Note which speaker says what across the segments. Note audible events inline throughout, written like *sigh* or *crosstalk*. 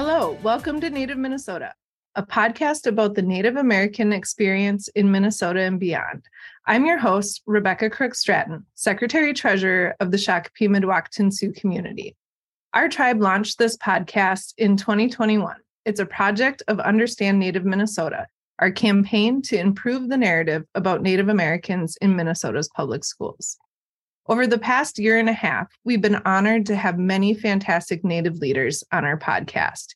Speaker 1: Hello, welcome to Native Minnesota, a podcast about the Native American experience in Minnesota and beyond. I'm your host, Rebecca Crook Stratton, Secretary Treasurer of the Shakopee Mdewakanton Sioux community. Our tribe launched this podcast in 2021. It's a project of Understand Native Minnesota, our campaign to improve the narrative about Native Americans in Minnesota's public schools. Over the past year and a half, we've been honored to have many fantastic Native leaders on our podcast.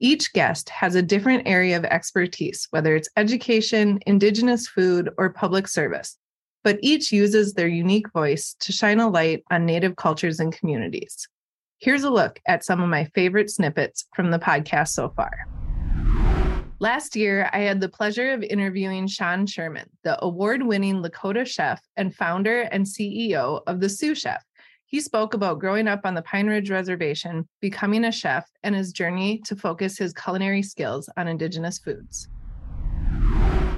Speaker 1: Each guest has a different area of expertise, whether it's education, Indigenous food, or public service, but each uses their unique voice to shine a light on Native cultures and communities. Here's a look at some of my favorite snippets from the podcast so far. Last year, I had the pleasure of interviewing Sean Sherman, the award winning Lakota chef and founder and CEO of the Sioux Chef. He spoke about growing up on the Pine Ridge Reservation, becoming a chef, and his journey to focus his culinary skills on Indigenous foods.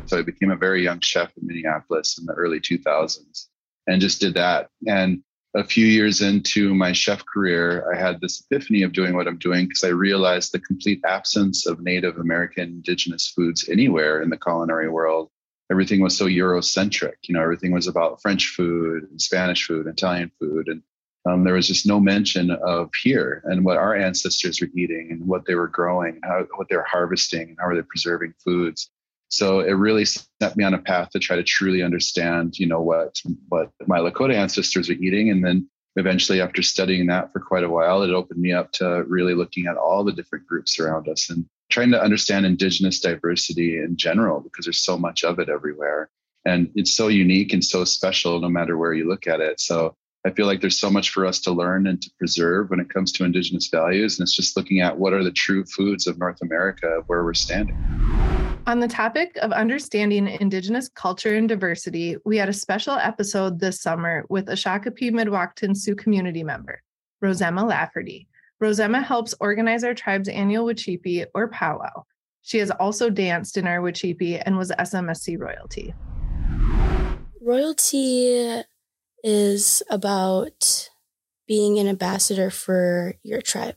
Speaker 2: So I became a very young chef in Minneapolis in the early 2000s and just did that. And a few years into my chef career, I had this epiphany of doing what I'm doing because I realized the complete absence of Native American indigenous foods anywhere in the culinary world. Everything was so Eurocentric. You know, everything was about French food and Spanish food, Italian food, and um, there was just no mention of here and what our ancestors were eating and what they were growing, how, what they were harvesting, and how were they preserving foods so it really set me on a path to try to truly understand you know what what my lakota ancestors are eating and then eventually after studying that for quite a while it opened me up to really looking at all the different groups around us and trying to understand indigenous diversity in general because there's so much of it everywhere and it's so unique and so special no matter where you look at it so I feel like there's so much for us to learn and to preserve when it comes to Indigenous values. And it's just looking at what are the true foods of North America where we're standing.
Speaker 1: On the topic of understanding Indigenous culture and diversity, we had a special episode this summer with a Shakopee Mdewakanton Sioux community member, Rosemma Lafferty. Rosemma helps organize our tribe's annual Wacipi or powwow. She has also danced in our Wacipi and was SMSC royalty.
Speaker 3: Royalty is about being an ambassador for your tribe,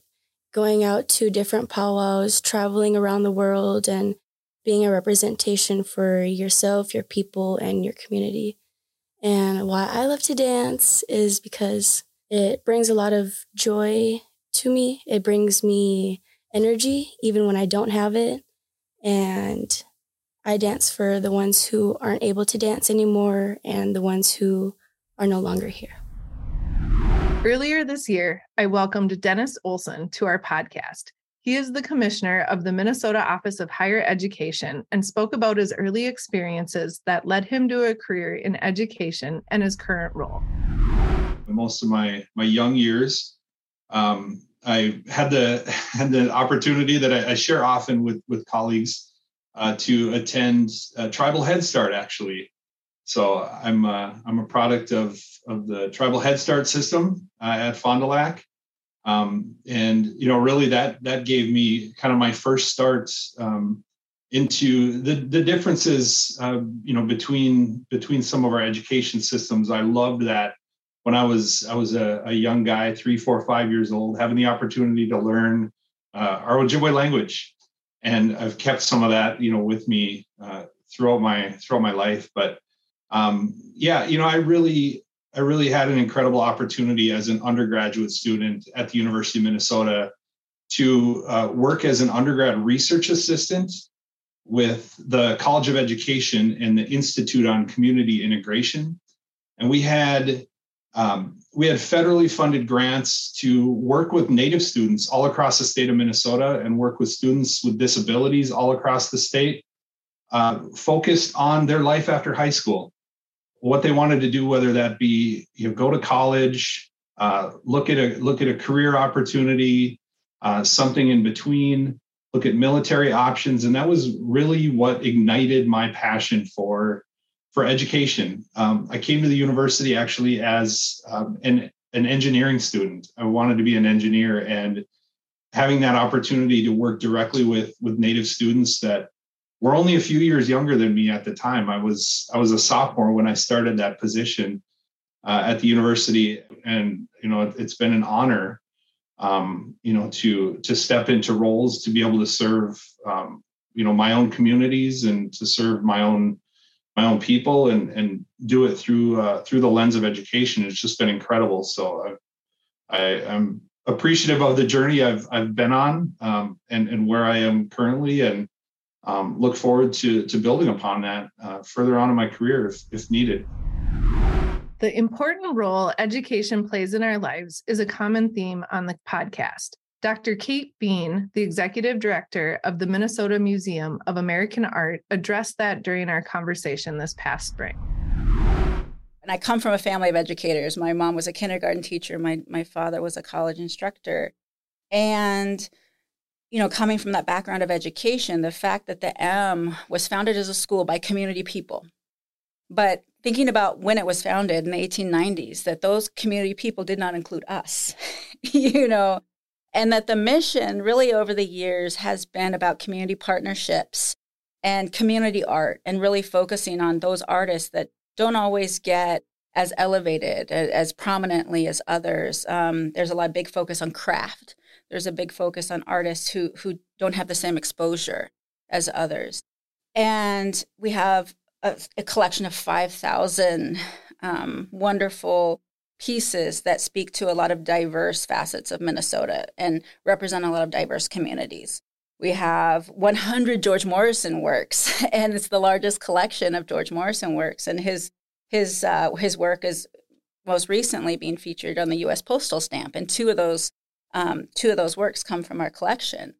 Speaker 3: going out to different powwows, traveling around the world, and being a representation for yourself, your people, and your community. And why I love to dance is because it brings a lot of joy to me. It brings me energy, even when I don't have it. And I dance for the ones who aren't able to dance anymore and the ones who are no longer here.
Speaker 1: Earlier this year, I welcomed Dennis Olson to our podcast. He is the commissioner of the Minnesota Office of Higher Education and spoke about his early experiences that led him to a career in education and his current role.
Speaker 4: Most of my my young years, um, I had the *laughs* had the opportunity that I, I share often with with colleagues uh, to attend Tribal Head Start actually so I'm uh, I'm a product of of the tribal Head Start system uh, at Fond du Lac, um, and you know really that that gave me kind of my first start um, into the the differences uh, you know between between some of our education systems. I loved that when I was I was a, a young guy, three, four, five years old, having the opportunity to learn uh, our Ojibwe language, and I've kept some of that you know with me uh, throughout my throughout my life, but um, yeah, you know, I really, I really had an incredible opportunity as an undergraduate student at the University of Minnesota to uh, work as an undergrad research assistant with the College of Education and the Institute on Community Integration, and we had um, we had federally funded grants to work with Native students all across the state of Minnesota and work with students with disabilities all across the state, uh, focused on their life after high school what they wanted to do, whether that be you know go to college, uh, look at a look at a career opportunity, uh, something in between, look at military options, and that was really what ignited my passion for for education. Um, I came to the university actually as um, an an engineering student. I wanted to be an engineer, and having that opportunity to work directly with with Native students that were only a few years younger than me at the time. I was I was a sophomore when I started that position uh, at the university, and you know it, has been an honor um, you know, to to step into roles to be able to serve, um, you know, my own communities and to serve my own my own people and and do it through uh, through the lens of education. It's just been incredible. So I, I am appreciative of the journey I've I've been on um, and and where I am currently, and um, look forward to to building upon that uh, further on in my career if if needed.
Speaker 1: The important role education plays in our lives is a common theme on the podcast. Dr. Kate Beane, the executive director of the Minnesota Museum of American Art, addressed that during our conversation this past spring.
Speaker 5: And I come from a family of educators. My mom was a kindergarten teacher, my, my father was a college instructor. And, you know, coming from that background of education, the fact that the M was founded as a school by community people, but thinking about when it was founded in the 1890s, that those community people did not include us, *laughs* you know, and that the mission really over the years has been about community partnerships and community art and really focusing on those artists that don't always get as elevated as prominently as others. Um, there's a lot of big focus on craft there's a big focus on artists who who don't have the same exposure as others and we have a, a collection of 5000 um, wonderful pieces that speak to a lot of diverse facets of Minnesota and represent a lot of diverse communities. We have 100 George Morrison works, *laughs* and it's the largest collection of George Morrison works. And his his uh, his work is most recently being featured on the U.S. postal stamp, and two of those um, two of those works come from our collection.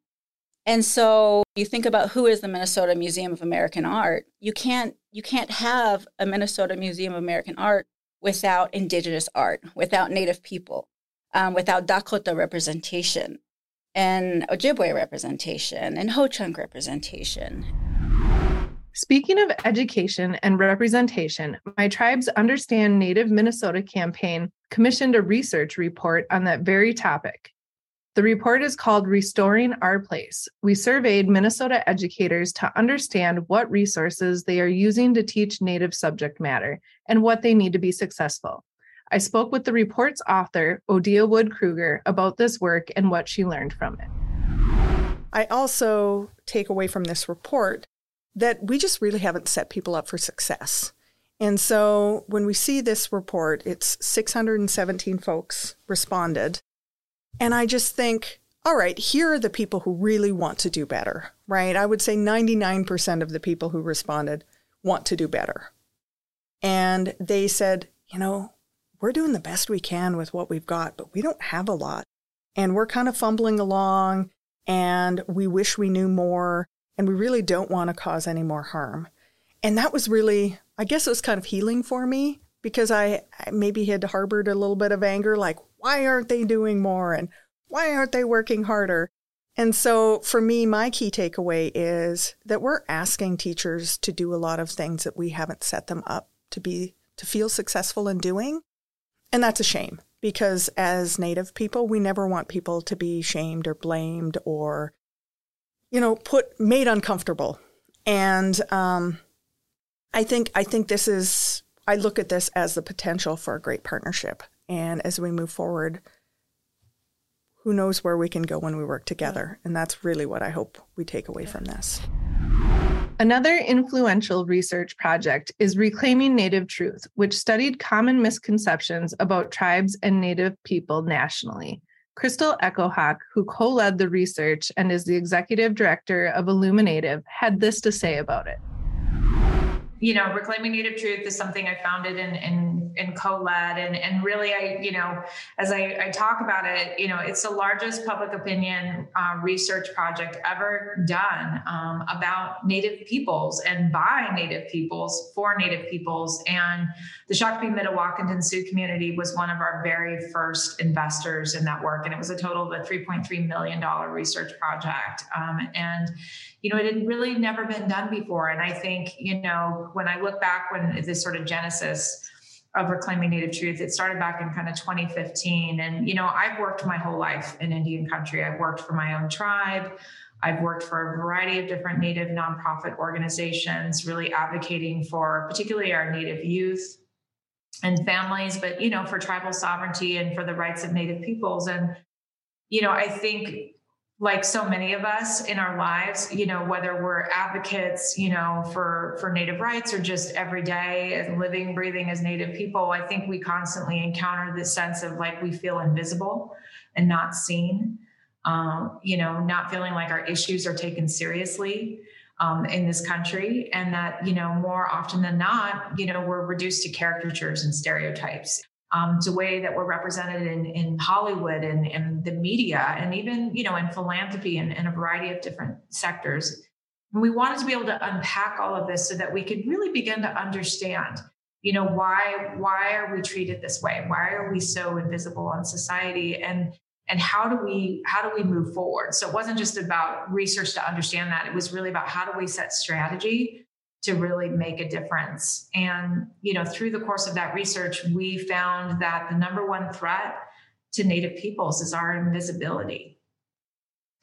Speaker 5: And so you think about who is the Minnesota Museum of American Art. You can't you can't have a Minnesota Museum of American Art without indigenous art, without native people, um, without Dakota representation and Ojibwe representation and Ho-Chunk representation.
Speaker 1: Speaking of education and representation, my tribe's Understand Native Minnesota campaign commissioned a research report on that very topic. The report is called Restoring Our Place. We surveyed Minnesota educators to understand what resources they are using to teach Native subject matter and what they need to be successful. I spoke with the report's author, Odia Wood Krueger, about this work and what she learned from it.
Speaker 6: I also take away from this report that we just really haven't set people up for success. And so when we see this report, it's 617 folks responded and I just think, all right, here are the people who really want to do better, right? I would say 99% of the people who responded want to do better. And they said, you know, we're doing the best we can with what we've got, but we don't have a lot. And we're kind of fumbling along and we wish we knew more and we really don't want to cause any more harm. And that was really, I guess it was kind of healing for me because I, I maybe had harbored a little bit of anger like, why aren't they doing more and why aren't they working harder? And so for me, my key takeaway is that we're asking teachers to do a lot of things that we haven't set them up to be to feel successful in doing. And that's a shame because as native people, we never want people to be shamed or blamed or you know, put made uncomfortable. And um, I think I think this is I look at this as the potential for a great partnership. And as we move forward, who knows where we can go when we work together. And that's really what I hope we take away from this.
Speaker 1: Another influential research project is Reclaiming Native Truth, which studied common misconceptions about tribes and Native people nationally. Crystal Echohawk, who co led the research and is the executive director of Illuminative, had this to say about it
Speaker 7: you know, reclaiming native truth is something I founded in in, in co-led, and and really, I you know, as I, I talk about it, you know, it's the largest public opinion uh, research project ever done um, about Native peoples and by Native peoples for Native peoples, and the Shakopee Mdewakanton Sioux community was one of our very first investors in that work, and it was a total of a 3.3 million dollar research project, um, and you know, it had really never been done before. And I think, you know, when I look back when this sort of genesis of reclaiming native truth, it started back in kind of 2015. And, you know, I've worked my whole life in Indian country. I've worked for my own tribe. I've worked for a variety of different Native nonprofit organizations, really advocating for particularly our Native youth and families, but you know, for tribal sovereignty and for the rights of Native peoples. And you know, I think like so many of us in our lives you know whether we're advocates you know for for native rights or just every day living breathing as native people i think we constantly encounter this sense of like we feel invisible and not seen. Um, you know not feeling like our issues are taken seriously um, in this country and that you know more often than not you know we're reduced to caricatures and stereotypes um, a way that we're represented in, in Hollywood and, and the media and even, you know, in philanthropy and, and a variety of different sectors. And we wanted to be able to unpack all of this so that we could really begin to understand, you know, why why are we treated this way? Why are we so invisible in society? And and how do we how do we move forward? So it wasn't just about research to understand that. It was really about how do we set strategy to really make a difference. And, you know, through the course of that research, we found that the number one threat to Native peoples is our invisibility.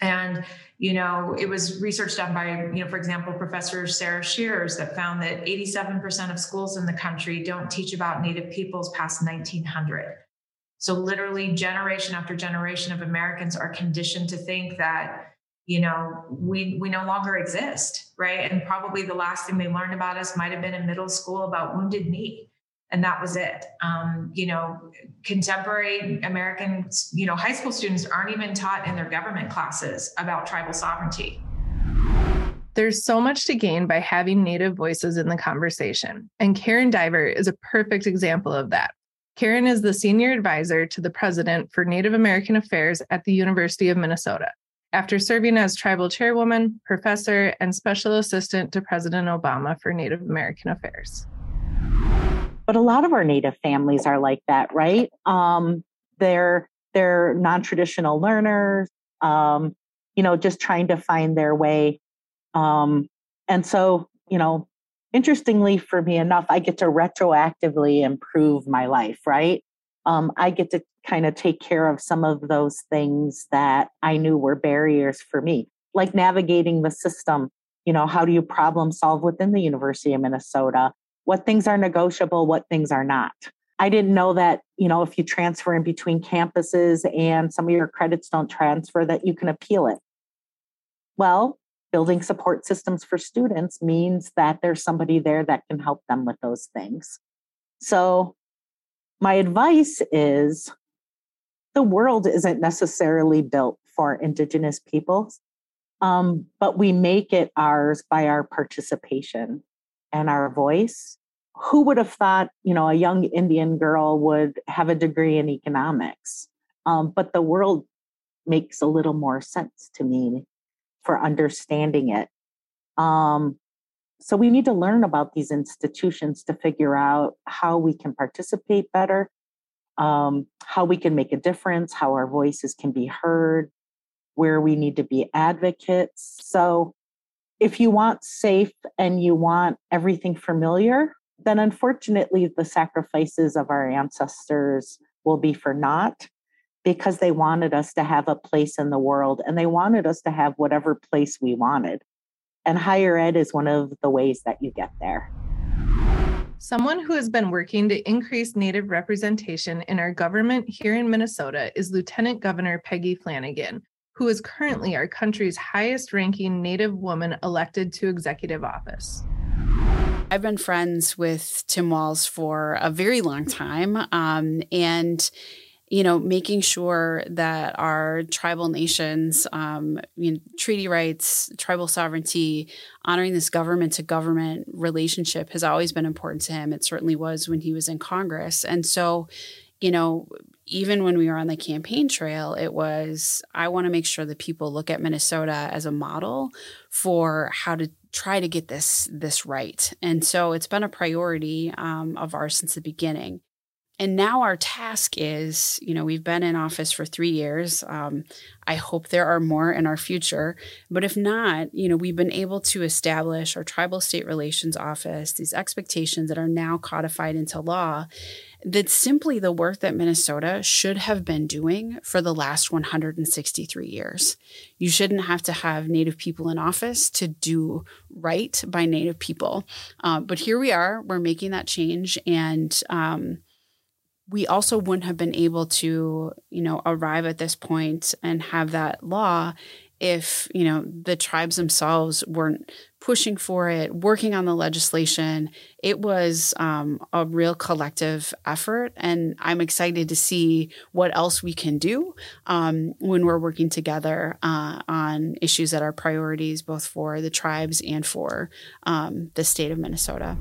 Speaker 7: And, you know, it was research done by, you know, for example, Professor Sarah Shears that found that 87% of schools in the country don't teach about Native peoples past 1900. So, literally, generation after generation of Americans are conditioned to think that you know we we no longer exist right? And probably the last thing they learned about us might have been in middle school about wounded knee. And that was it. Um, you know contemporary american you know high school students aren't even taught in their government classes about tribal sovereignty.
Speaker 1: There's so much to gain by having native voices in the conversation. And karen diver is a perfect example of that. Karen is the senior advisor to the president for native american affairs at the university of minnesota after serving as tribal chairwoman, professor, and special assistant to President Obama for Native American Affairs.
Speaker 8: But a lot of our Native families are like that, right? Um, they're they're non-traditional learners, um, you know, just trying to find their way. Um, and so, you know, interestingly for me enough, I get to retroactively improve my life, right? Um, I get to kind of take care of some of those things that I knew were barriers for me, like navigating the system. You know, how do you problem solve within the University of Minnesota? What things are negotiable, what things are not? I didn't know that, you know, if you transfer in between campuses and some of your credits don't transfer, that you can appeal it. Well, building support systems for students means that there's somebody there that can help them with those things. So my advice is the world isn't necessarily built for Indigenous peoples, um, but we make it ours by our participation and our voice. Who would have thought, you know, a young Indian girl would have a degree in economics? Um, but the world makes a little more sense to me for understanding it. Um, so we need to learn about these institutions to figure out how we can participate better, um, how we can make a difference, how our voices can be heard, where we need to be advocates. So if you want safe and you want everything familiar, then unfortunately the sacrifices of our ancestors will be for naught because they wanted us to have a place in the world and they wanted us to have whatever place we wanted. And higher ed is one of the ways that you get there.
Speaker 1: Someone who has been working to increase Native representation in our government here in Minnesota is Lieutenant Governor Peggy Flanagan, who is currently our country's highest ranking Native woman elected to executive office.
Speaker 9: I've been friends with Tim Walz for a very long time. Um, and you know, making sure that our tribal nations, um, you know, treaty rights, tribal sovereignty, honoring this government to government relationship has always been important to him. It certainly was when he was in Congress. And so, you know, even when we were on the campaign trail, it was, I want to make sure that people look at Minnesota as a model for how to try to get this this right. And so it's been a priority um, of ours since the beginning and now our task is you know we've been in office for three years. Um, i hope there are more in our future. But if not you know we've been able to establish our tribal state relations office these expectations that are now codified into law that's simply the work that minnesota should have been doing for the last 163 years. You shouldn't have to have native people in office to do right by native people. Uh, but here we are we're making that change. And um, we also wouldn't have been able to, you know, arrive at this point and have that law if, you know, the tribes themselves weren't pushing for it, working on the legislation. It was um, a real collective effort. And I'm excited to see what else we can do um, when we're working together uh, on issues that are priorities, both for the tribes and for um, the state of Minnesota.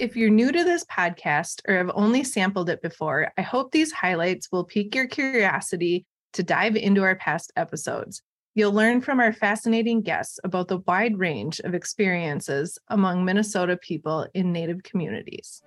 Speaker 1: If you're new to this podcast or have only sampled it before, I hope these highlights will pique your curiosity to dive into our past episodes. You'll learn from our fascinating guests about the wide range of experiences among Minnesota people in Native communities.